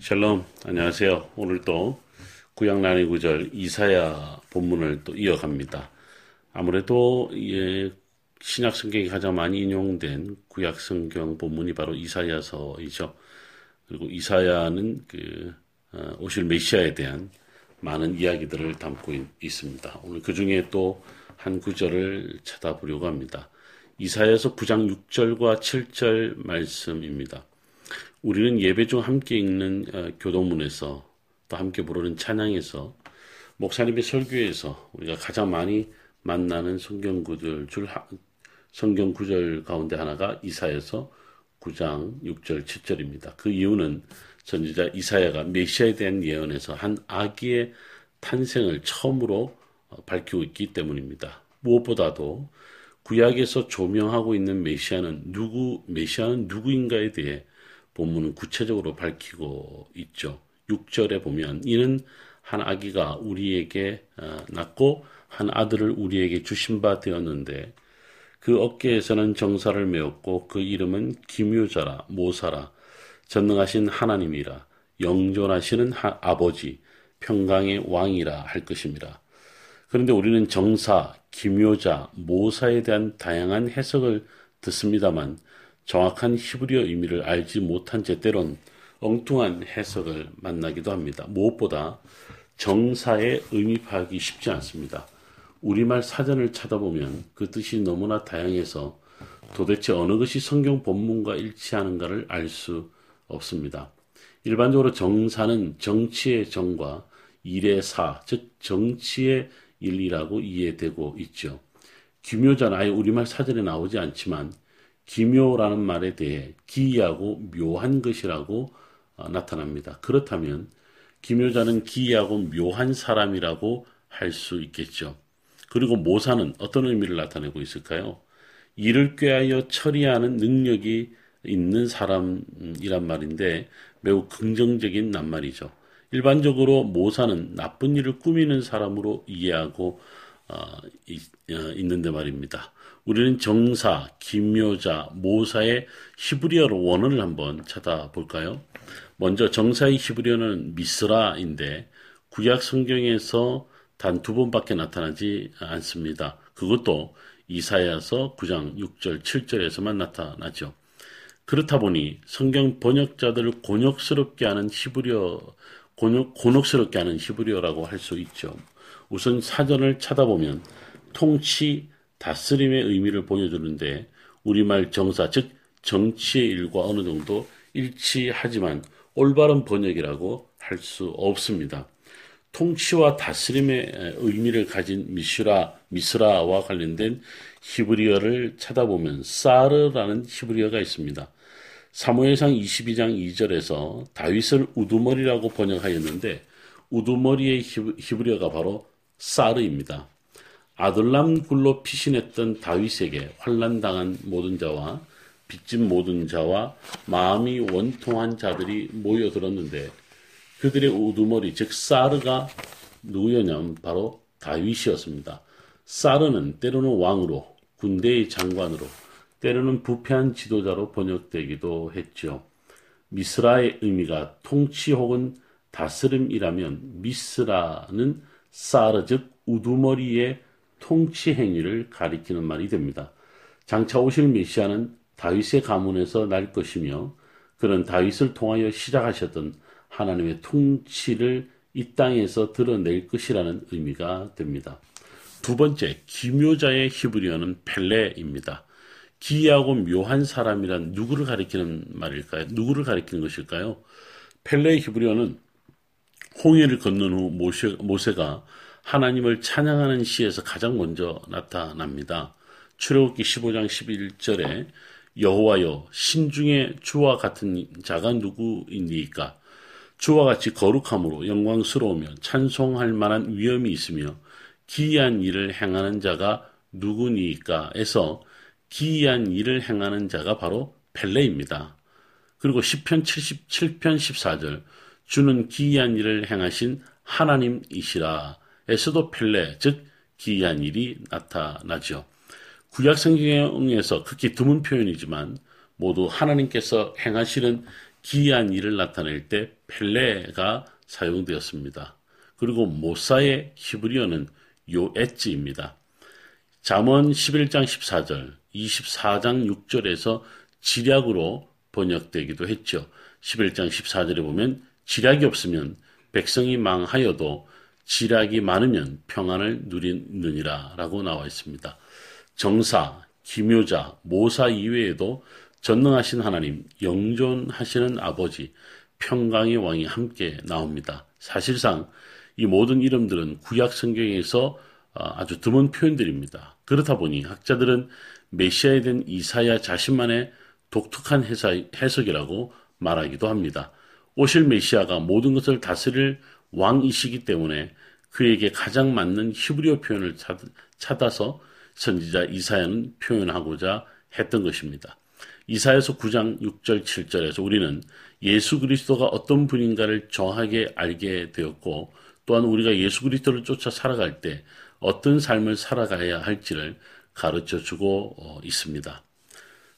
샬롬, 안녕하세요. 오늘 또 구약 난의 구절 이사야 본문을 또 이어갑니다. 아무래도 예, 신약 성경이 가장 많이 인용된 구약 성경 본문이 바로 이사야서이죠. 그리고 이사야는 그 어, 오실 메시아에 대한 많은 이야기들을 담고 있, 습니다 오늘 그 중에 또 한 구절을 찾아보려고 합니다. 이사야서 9장 6절과 7절 말씀입니다. 우리는 예배 중 함께 읽는 어, 교도문에서 또 함께 부르는 찬양에서 목사님의 설교에서 우리가 가장 많이 만나는 성경 구절 줄 성경 구절 가운데 하나가 이사에서 9장 6절 7절입니다. 그 이유는 선지자 이사야가 메시아에 대한 예언에서 한 아기의 탄생을 처음으로 어, 밝히고 있기 때문입니다. 무엇보다도 구약에서 조명하고 있는 메시아는 누구 메시아는 누구인가에 대해 본문은 구체적으로 밝히고 있죠. 6절에 보면 이는 한 아기가 우리에게 어, 낳고 한 아들을 우리에게 주신 바 되었는데 그 어깨에서는 정사를 메었고 그 이름은 기묘자라 모사라 전능하신 하나님이라 영존하시는 하, 아버지 평강의 왕이라 할 것입니다. 그런데 우리는 정사, 기묘자, 모사에 대한 다양한 해석을 듣습니다만 정확한 히브리어 의미를 알지 못한 채 때론 엉뚱한 해석을 만나기도 합니다. 무엇보다 정사의 의미 파악이 쉽지 않습니다. 우리말 사전을 찾아보면 그 뜻이 너무나 다양해서 도대체 어느 것이 성경 본문과 일치하는가를 알 수 없습니다. 일반적으로 정사는 정치의 정과 일의 사, 즉 정치의 일이라고 이해되고 있죠. 규묘자는 아예 우리말 사전에 나오지 않지만 기묘라는 말에 대해 기이하고 묘한 것이라고 어, 나타납니다. 그렇다면 기묘자는 기이하고 묘한 사람이라고 할 수 있겠죠. 그리고 모사는 어떤 의미를 나타내고 있을까요? 일을 꾀하여 처리하는 능력이 있는 사람이란 말인데 매우 긍정적인 낱말이죠. 일반적으로 모사는 나쁜 일을 꾸미는 사람으로 이해하고 어, 있, 어, 있는데 말입니다. 우리는 정사, 김묘자, 모사의 히브리어로 원어를 한번 찾아볼까요? 먼저 정사의 히브리어는 미스라인데 구약 성경에서 단 두 번밖에 나타나지 않습니다. 그것도 이사야서 9장 6절 7절에서만 나타나죠. 그렇다 보니 성경 번역자들을 곤욕스럽게 하는 히브리어 곤욕, 곤혹스럽게 하는 히브리어라고 할 수 있죠. 우선 사전을 찾아보면 통치, 다스림의 의미를 보여주는데 우리말 정사, 즉 정치의 일과 어느 정도 일치하지만 올바른 번역이라고 할 수 없습니다. 통치와 다스림의 의미를 가진 미슈라, 미스라와 관련된 히브리어를 찾아보면 사르라는 히브리어가 있습니다. 사무엘상 22장 2절에서 다윗을 우두머리라고 번역하였는데 우두머리의 히브리어가 바로 사르입니다. 아들람 굴로 피신했던 다윗에게 환란당한 모든 자와 빚진 모든 자와 마음이 원통한 자들이 모여들었는데 그들의 우두머리 즉 사르가 누구였냐면 바로 다윗이었습니다. 사르는 때로는 왕으로 군대의 장관으로 때로는 부패한 지도자로 번역되기도 했죠. 미스라의 의미가 통치 혹은 다스림이라면 미스라는 사르 즉 우두머리의 통치 행위를 가리키는 말이 됩니다. 장차 오실 메시아는 다윗의 가문에서 날 것이며 그는 다윗을 통하여 시작하셨던 하나님의 통치를 이 땅에서 드러낼 것이라는 의미가 됩니다. 두 번째, 기묘자의 히브리어는 펠레입니다. 기이하고 묘한 사람이란 누구를 가리키는 말일까요? 누구를 가리키는 것일까요? 펠레의 히브리어는 홍해를 건넌 후 모세, 모세가 하나님을 찬양하는 시에서 가장 먼저 나타납니다. 출애굽기 15장 11절에 여호와여 신중에 주와 같은 자가 누구이니까 주와 같이 거룩함으로 영광스러우며 찬송할 만한 위엄이 있으며 기이한 일을 행하는 자가 누구니까에서 기이한 일을 행하는 자가 바로 펠레입니다. 그리고 10편 77편 14절 주는 기이한 일을 행하신 하나님이시라 에서도 펠레, 즉 기이한 일이 나타나죠. 구약 성경에서 극히 드문 표현이지만 모두 하나님께서 행하시는 기이한 일을 나타낼 때 펠레가 사용되었습니다. 그리고 모사의 히브리어는 요엣지입니다. 잠언 11장 14절, 24장 6절에서 지략으로 번역되기도 했죠. 11장 14절에 보면 지략이 없으면 백성이 망하여도 지략이 많으면 평안을 누리느니라 라고 나와 있습니다. 정사, 기묘자, 모사 이외에도 전능하신 하나님, 영존하시는 아버지, 평강의 왕이 함께 나옵니다. 사실상 이 모든 이름들은 구약 성경에서 어, 아주 드문 표현들입니다. 그렇다 보니 학자들은 메시아에 대한 이사야 자신만의 독특한 해석이라고 말하기도 합니다. 오실 메시아가 모든 것을 다스릴 왕이시기 때문에 그에게 가장 맞는 히브리어 표현을 찾아서 선지자 이사야는 표현하고자 했던 것입니다. 이사야서 9장 6절 7절에서 우리는 예수 그리스도가 어떤 분인가를 정확하게 알게 되었고 또한 우리가 예수 그리스도를 쫓아 살아갈 때 어떤 삶을 살아가야 할지를 가르쳐 주고 어, 있습니다.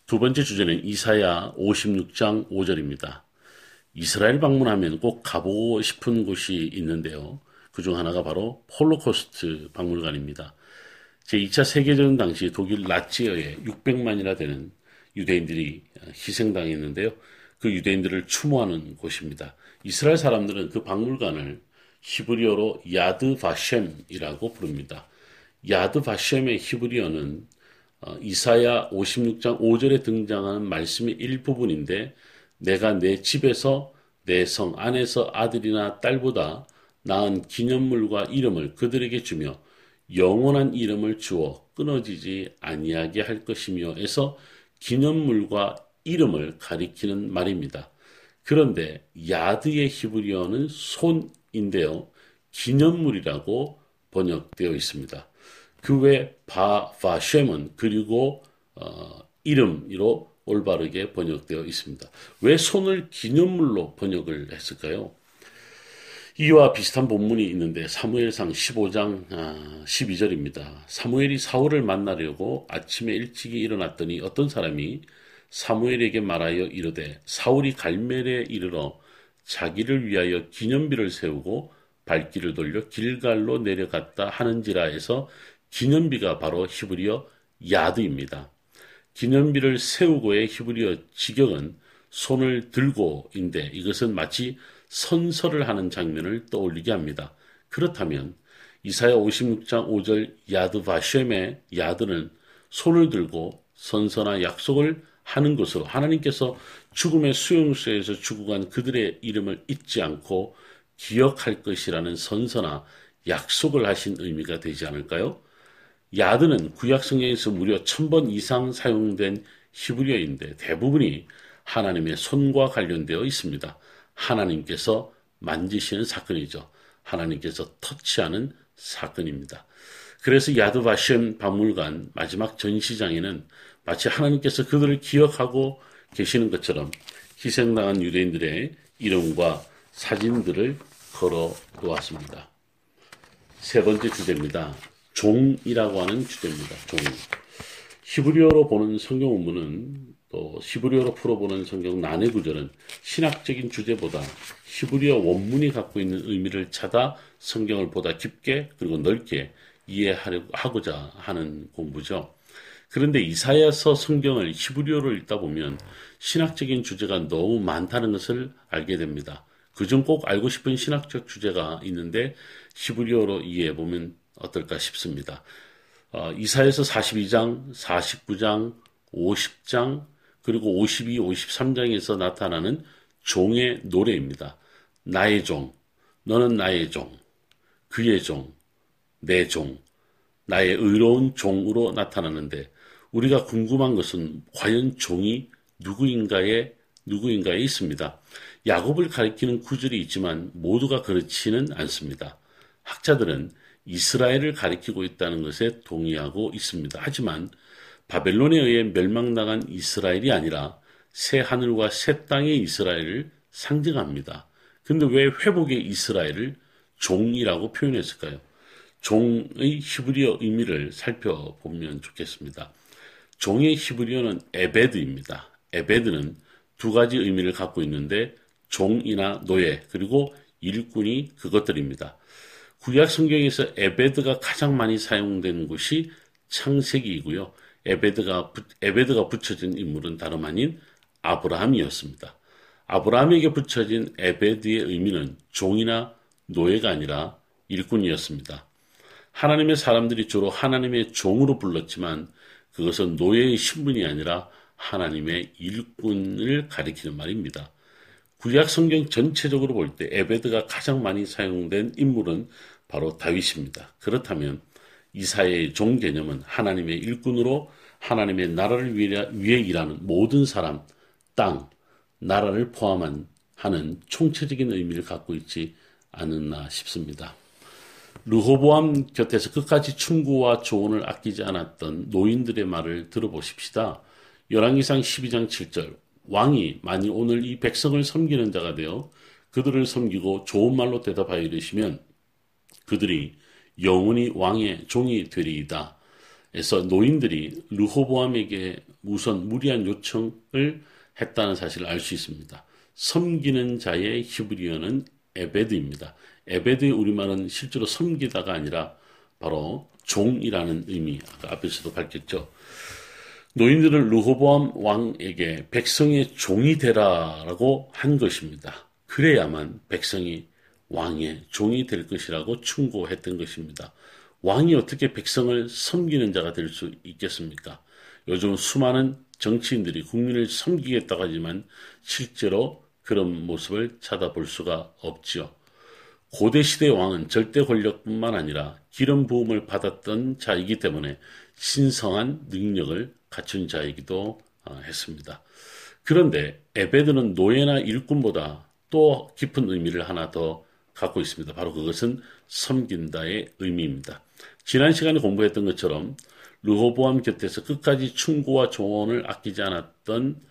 두 번째 주제는 이사야 56장 5절입니다. 이스라엘 방문하면 꼭 가보고 싶은 곳이 있는데요. 그 중 하나가 바로 홀로코스트 박물관입니다. 제2차 세계대전 당시 독일 나치에 600만이나 되는 유대인들이 희생당했는데요. 그 유대인들을 추모하는 곳입니다. 이스라엘 사람들은 그 박물관을 히브리어로 야드 바셈이라고 부릅니다. 야드 바셴의 히브리어는 어, 이사야 56장 5절에 등장하는 말씀의 일부분인데 내가 내 집에서 내 성 안에서 아들이나 딸보다 나은 기념물과 이름을 그들에게 주며 영원한 이름을 주어 끊어지지 아니하게 할 것이며 에서 기념물과 이름을 가리키는 말입니다. 그런데 야드의 히브리어는 손인데요. 기념물이라고 번역되어 있습니다. 그 외 바, 바셴은 그리고 어, 이름으로 올바르게 번역되어 있습니다. 왜 손을 기념물로 번역을 했을까요? 이와 비슷한 본문이 있는데 사무엘상 15장 12절입니다. 사무엘이 사울을 만나려고 아침에 일찍이 일어났더니 어떤 사람이 사무엘에게 말하여 이르되 사울이 갈멜에 이르러 자기를 위하여 기념비를 세우고 발길을 돌려 길갈로 내려갔다 하는지라 해서 기념비가 바로 히브리어 야드입니다. 기념비를 세우고의 히브리어 직역은 손을 들고인데 이것은 마치 선서를 하는 장면을 떠올리게 합니다. 그렇다면 이사야 56장 5절 야드 바셴의 야드는 손을 들고 선서나 약속을 하는 것으로 하나님께서 죽음의 수용소에서 죽어간 그들의 이름을 잊지 않고 기억할 것이라는 선서나 약속을 하신 의미가 되지 않을까요? 야드는 구약 성경에서 무려 천 번 이상 사용된 히브리어인데 대부분이 하나님의 손과 관련되어 있습니다. 하나님께서 만지시는 사건이죠. 하나님께서 터치하는 사건입니다. 그래서 야드바셴 박물관 마지막 전시장에는 마치 하나님께서 그들을 기억하고 계시는 것처럼 희생당한 유대인들의 이름과 사진들을 걸어 놓았습니다. 세 번째 주제입니다. 종이라고 하는 주제입니다. 종. 히브리어로 보는 성경 원문은 또 히브리어로 풀어보는 성경 난해 구절은 신학적인 주제보다 히브리어 원문이 갖고 있는 의미를 찾아 성경을 보다 깊게 그리고 넓게 이해하고자 하는 공부죠. 그런데 이사야서 성경을 히브리어로 읽다 보면 신학적인 주제가 너무 많다는 것을 알게 됩니다. 그중 꼭 알고 싶은 신학적 주제가 있는데 히브리어로 이해해 보면 어떨까 싶습니다. 어, 이사에서 42장, 49장, 50장, 그리고 52, 53장에서 나타나는 종의 노래입니다. 나의 종, 너는 나의 종, 그의 종, 내 종, 나의 의로운 종으로 나타나는데 우리가 궁금한 것은 과연 종이 누구인가에 누구인가에 있습니다. 야곱을 가리키는 구절이 있지만 모두가 그렇지는 않습니다. 학자들은 이스라엘을 가리키고 있다는 것에 동의하고 있습니다. 하지만 바벨론에 의해 멸망당한 이스라엘이 아니라 새 하늘과 새 땅의 이스라엘을 상징합니다. 근데 왜 회복의 이스라엘을 종이라고 표현했을까요? 종의 히브리어 의미를 살펴보면 좋겠습니다. 종의 히브리어는 에베드입니다. 에베드는 두 가지 의미를 갖고 있는데 종이나 노예 그리고 일꾼이 그것들입니다. 구약 성경에서 에베드가 가장 많이 사용된 곳이 창세기이고요. 에베드가 에베드가 붙여진 인물은 다름 아닌 아브라함이었습니다. 아브라함에게 붙여진 에베드의 의미는 종이나 노예가 아니라 일꾼이었습니다. 하나님의 사람들이 주로 하나님의 종으로 불렀지만 그것은 노예의 신분이 아니라 하나님의 일꾼을 가리키는 말입니다. 구약 성경 전체적으로 볼 때 에베드가 가장 많이 사용된 인물은 바로 다윗입니다. 그렇다면 이사의 종 개념은 하나님의 일꾼으로 하나님의 나라를 위해 일하는 모든 사람, 땅, 나라를 포함한 하는 총체적인 의미를 갖고 있지 않았나 싶습니다. 르호보암 곁에서 끝까지 충고와 조언을 아끼지 않았던 노인들의 말을 들어보십시다. 열왕기상 12장 7절 왕이 만일 오늘 이 백성을 섬기는 자가 되어 그들을 섬기고 좋은 말로 대답하여 이르시면 그들이 영원히 왕의 종이 되리이다. 에서 노인들이 르호보암에게 우선 무리한 요청을 했다는 사실을 알 수 있습니다. 섬기는 자의 히브리어는 에베드입니다. 에베드의 우리말은 실제로 섬기다가 아니라 바로 종이라는 의미, 아까 앞에서도 밝혔죠. 노인들을 르호보암 왕에게 백성의 종이 되라라고 한 것입니다. 그래야만 백성이 왕의 종이 될 것이라고 충고했던 것입니다. 왕이 어떻게 백성을 섬기는 자가 될 수 있겠습니까? 요즘 수많은 정치인들이 국민을 섬기겠다고 하지만 실제로 그런 모습을 찾아볼 수가 없지요. 고대 시대 왕은 절대 권력뿐만 아니라 기름 부음을 받았던 자이기 때문에 신성한 능력을 갖춘 자이기도 어, 했습니다. 그런데 에베드는 노예나 일꾼보다 또 깊은 의미를 하나 더 갖고 있습니다. 바로 그것은 섬긴다의 의미입니다. 지난 시간에 공부했던 것처럼 르호보암 곁에서 끝까지 충고와 조언을 아끼지 않았던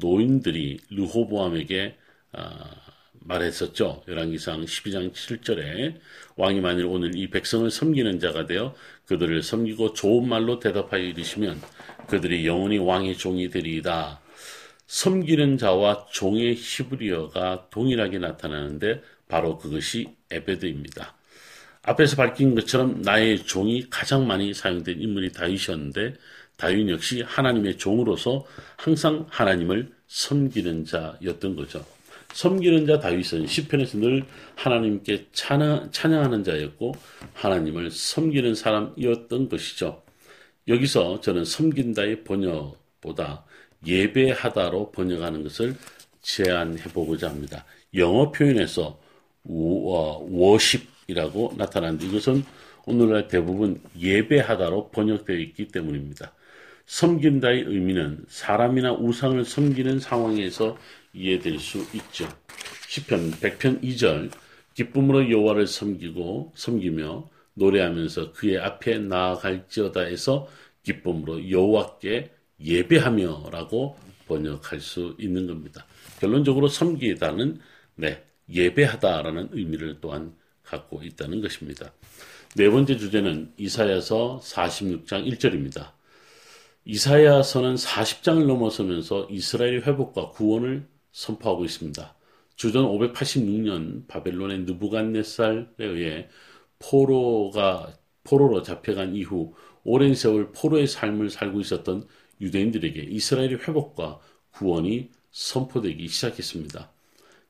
노인들이 르호보암에게 아, 말했었죠. 열왕기상 12장 7절에 왕이 만일 오늘 이 백성을 섬기는 자가 되어 그들을 섬기고 좋은 말로 대답하여 이르시면 그들이 영원히 왕의 종이 되리이다. 섬기는 자와 종의 히브리어가 동일하게 나타나는데 바로 그것이 에베드입니다. 앞에서 밝힌 것처럼 나의 종이 가장 많이 사용된 인물이 다윗이었는데 다윗 역시 하나님의 종으로서 항상 하나님을 섬기는 자였던 거죠. 섬기는 자 다윗은 시편에서 늘 하나님께 찬양, 찬양하는 자였고 하나님을 섬기는 사람이었던 것이죠. 여기서 저는 섬긴다의 번역보다 예배하다로 번역하는 것을 제안해 보고자 합니다. 영어 표현에서 워십이라고 나타나는데 이것은 오늘날 대부분 예배하다로 번역되어 있기 때문입니다. 섬긴다의 의미는 사람이나 우상을 섬기는 상황에서 이해될 수 있죠. 시편 100편 2절 기쁨으로 여호와를 섬기고 섬기며 노래하면서 그의 앞에 나아갈지어다에서 기쁨으로 여호와께 예배하며라고 번역할 수 있는 겁니다. 결론적으로 섬기다는 네, 예배하다라는 의미를 또한 갖고 있다는 것입니다. 네 번째 주제는 이사야서 46장 1절입니다. 이사야서는 40장을 넘어서면서 이스라엘 회복과 구원을 선포하고 있습니다. 주전 586년 바벨론의 느부갓네살에 의해 포로가 포로로 잡혀간 이후 오랜 세월 포로의 삶을 살고 있었던 유대인들에게 이스라엘의 회복과 구원이 선포되기 시작했습니다.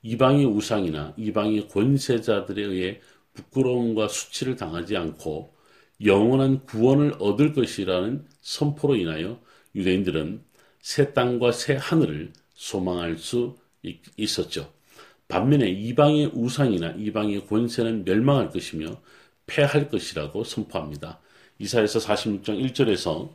이방의 우상이나 이방의 권세자들에 의해 부끄러움과 수치를 당하지 않고 영원한 구원을 얻을 것이라는 선포로 인하여 유대인들은 새 땅과 새 하늘을 소망할 수 있었죠. 반면에 이방의 우상이나 이방의 권세는 멸망할 것이며 패할 것이라고 선포합니다. 이사에서 46장 1절에서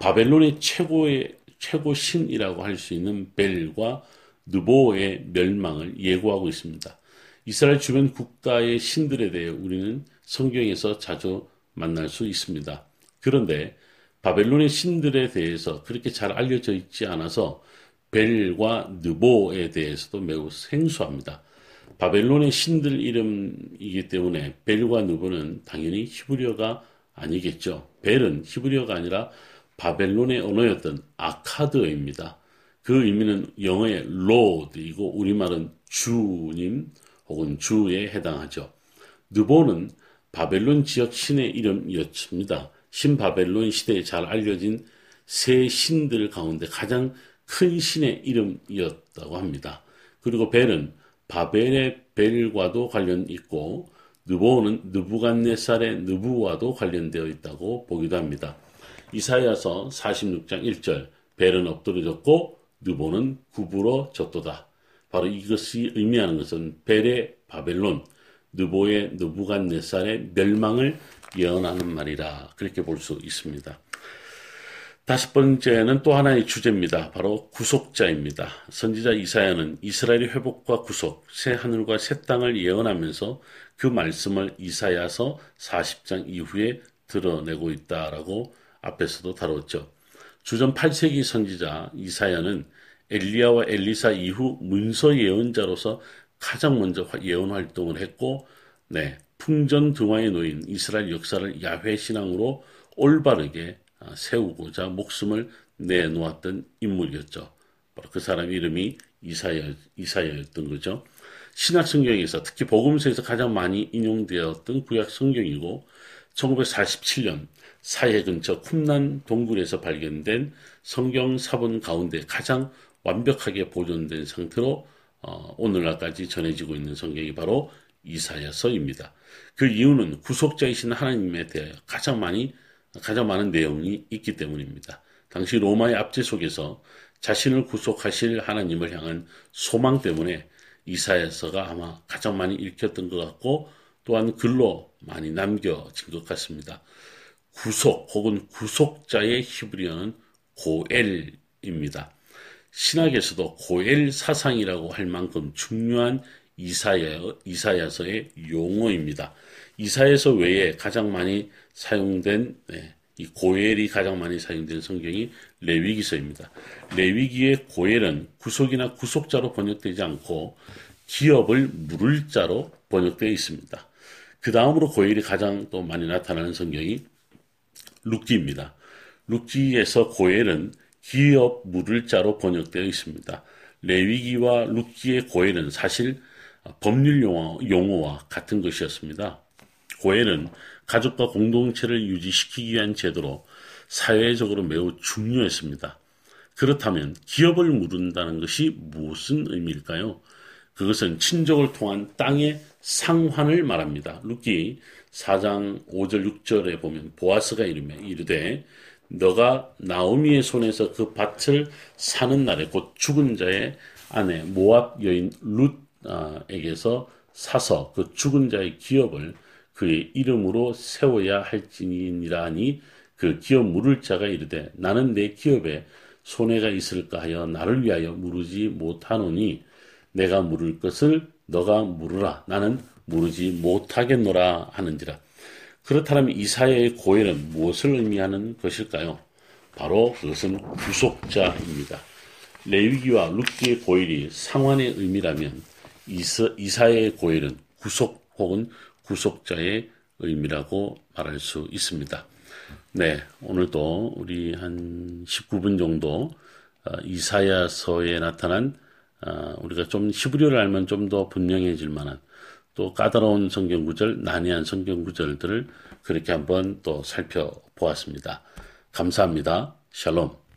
바벨론의 최고의 최고 신이라고 할 수 있는 벨과 느보의 멸망을 예고하고 있습니다. 이스라엘 주변 국가의 신들에 대해 우리는 성경에서 자주 만날 수 있습니다. 그런데 바벨론의 신들에 대해서 그렇게 잘 알려져 있지 않아서 벨과 느보에 대해서도 매우 생소합니다. 바벨론의 신들 이름이기 때문에 벨과 느보는 당연히 히브리어가 아니겠죠. 벨은 히브리어가 아니라 바벨론의 언어였던 아카드어입니다. 그 의미는 영어의 Lord이고 우리말은 주님 혹은 주에 해당하죠. 느보는 바벨론 지역 신의 이름이었습니다. 신바벨론 시대에 잘 알려진 세 신들 가운데 가장 큰 신의 이름이었다고 합니다. 그리고 벨은 바벨의 벨과도 관련 있고 느보는 느부갓네살의 느부와도 관련되어 있다고 보기도 합니다. 이사야서 46장 1절 벨은 엎드려졌고 느보는 구부러졌도다. 바로 이것이 의미하는 것은 벨의 바벨론, 느보의 느부갓네살의 멸망을 예언하는 말이라 그렇게 볼 수 있습니다. 다섯 번째는 또 하나의 주제입니다. 바로 구속자입니다. 선지자 이사야는 이스라엘의 회복과 구속, 새 하늘과 새 땅을 예언하면서 그 말씀을 이사야서 40장 이후에 드러내고 있다라고 앞에서도 다뤘죠. 주전 8세기 선지자 이사야는 엘리야와 엘리사 이후 문서 예언자로서 가장 먼저 예언 활동을 했고, 네, 풍전 등화에 놓인 이스라엘 역사를 야훼 신앙으로 올바르게 아, 세우고자 목숨을 내놓았던 인물이었죠. 바로 그 사람 이름이 이사야, 이사야였던 거죠. 신약 성경에서 특히 복음서에서 가장 많이 인용되었던 구약 성경이고 1947년 사해 근처 쿰난 동굴에서 발견된 성경 사본 가운데 가장 완벽하게 보존된 상태로 어, 오늘날까지 전해지고 있는 성경이 바로 이사야서입니다. 그 이유는 구속자이신 하나님에 대하여 가장 많이 가장 많은 내용이 있기 때문입니다. 당시 로마의 압제 속에서 자신을 구속하실 하나님을 향한 소망 때문에 이사야서가 아마 가장 많이 읽혔던 것 같고 또한 글로 많이 남겨진 것 같습니다. 구속 혹은 구속자의 히브리어는 고엘입니다. 신학에서도 고엘 사상이라고 할 만큼 중요한 이사야, 이사야서의 용어입니다. 이사야서 외에 가장 많이 사용된 네, 이 고엘이 가장 많이 사용된 성경이 레위기서입니다. 레위기의 고엘은 구속이나 구속자로 번역되지 않고 기업을 물을 자로 번역되어 있습니다. 그 다음으로 고엘이 가장 또 많이 나타나는 성경이 룻기입니다. 룻기에서 고엘은 기업 물을 자로 번역되어 있습니다. 레위기와 룻기의 고엘은 사실 법률 용어, 용어와 같은 것이었습니다. 고엘은 가족과 공동체를 유지시키기 위한 제도로 사회적으로 매우 중요했습니다. 그렇다면 기업을 무른다는 것이 무슨 의미일까요? 그것은 친족을 통한 땅의 상환을 말합니다. 룻기 4장 5절 6절에 보면 보아스가 이르며 이르되 너가 나오미의 손에서 그 밭을 사는 날에 곧 죽은 자의 아내 모압 여인 룻에게서 사서 그 죽은 자의 기업을 그의 이름으로 세워야 할지니라 하니 그 기업 물을 자가 이르되 나는 내 기업에 손해가 있을까 하여 나를 위하여 물으지 못하노니 내가 물을 것을 너가 물으라 나는 물으지 못하겠노라 하는지라 그렇다면 이사야의 고엘은 무엇을 의미하는 것일까요? 바로 그것은 구속자입니다. 레위기와 룻기의 고엘이 상환의 의미라면 이사, 이사야의 고엘은 구속 혹은 구속자의 의미라고 말할 수 있습니다. 네, 오늘도 우리 한 19분 정도 어, 이사야서에 나타난 어, 우리가 좀 히브리어를 알면 좀 더 분명해질 만한 또 까다로운 성경 구절, 난해한 성경 구절들을 그렇게 한번 또 살펴보았습니다. 감사합니다. 샬롬.